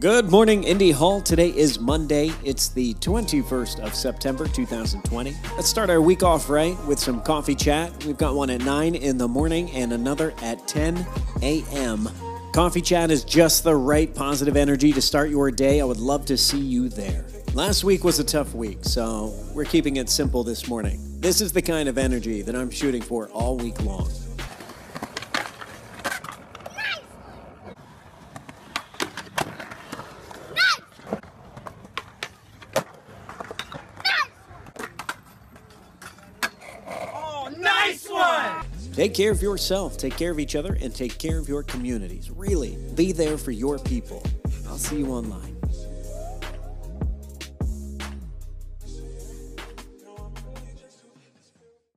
Good morning, Indy Hall. Today is Monday. It's the 21st of September, 2020. Let's start our week off right with some coffee chat. We've got one at 9 in the morning and another at 10 a.m. Coffee chat is just the right positive energy to start your day. I would love to see you there. Last week was a tough week, so we're keeping it simple this morning. This is the kind of energy that I'm shooting for all week long. Nice one! Take care of yourself, take care of each other, and take care of your communities. Really, be there for your people. I'll see you online.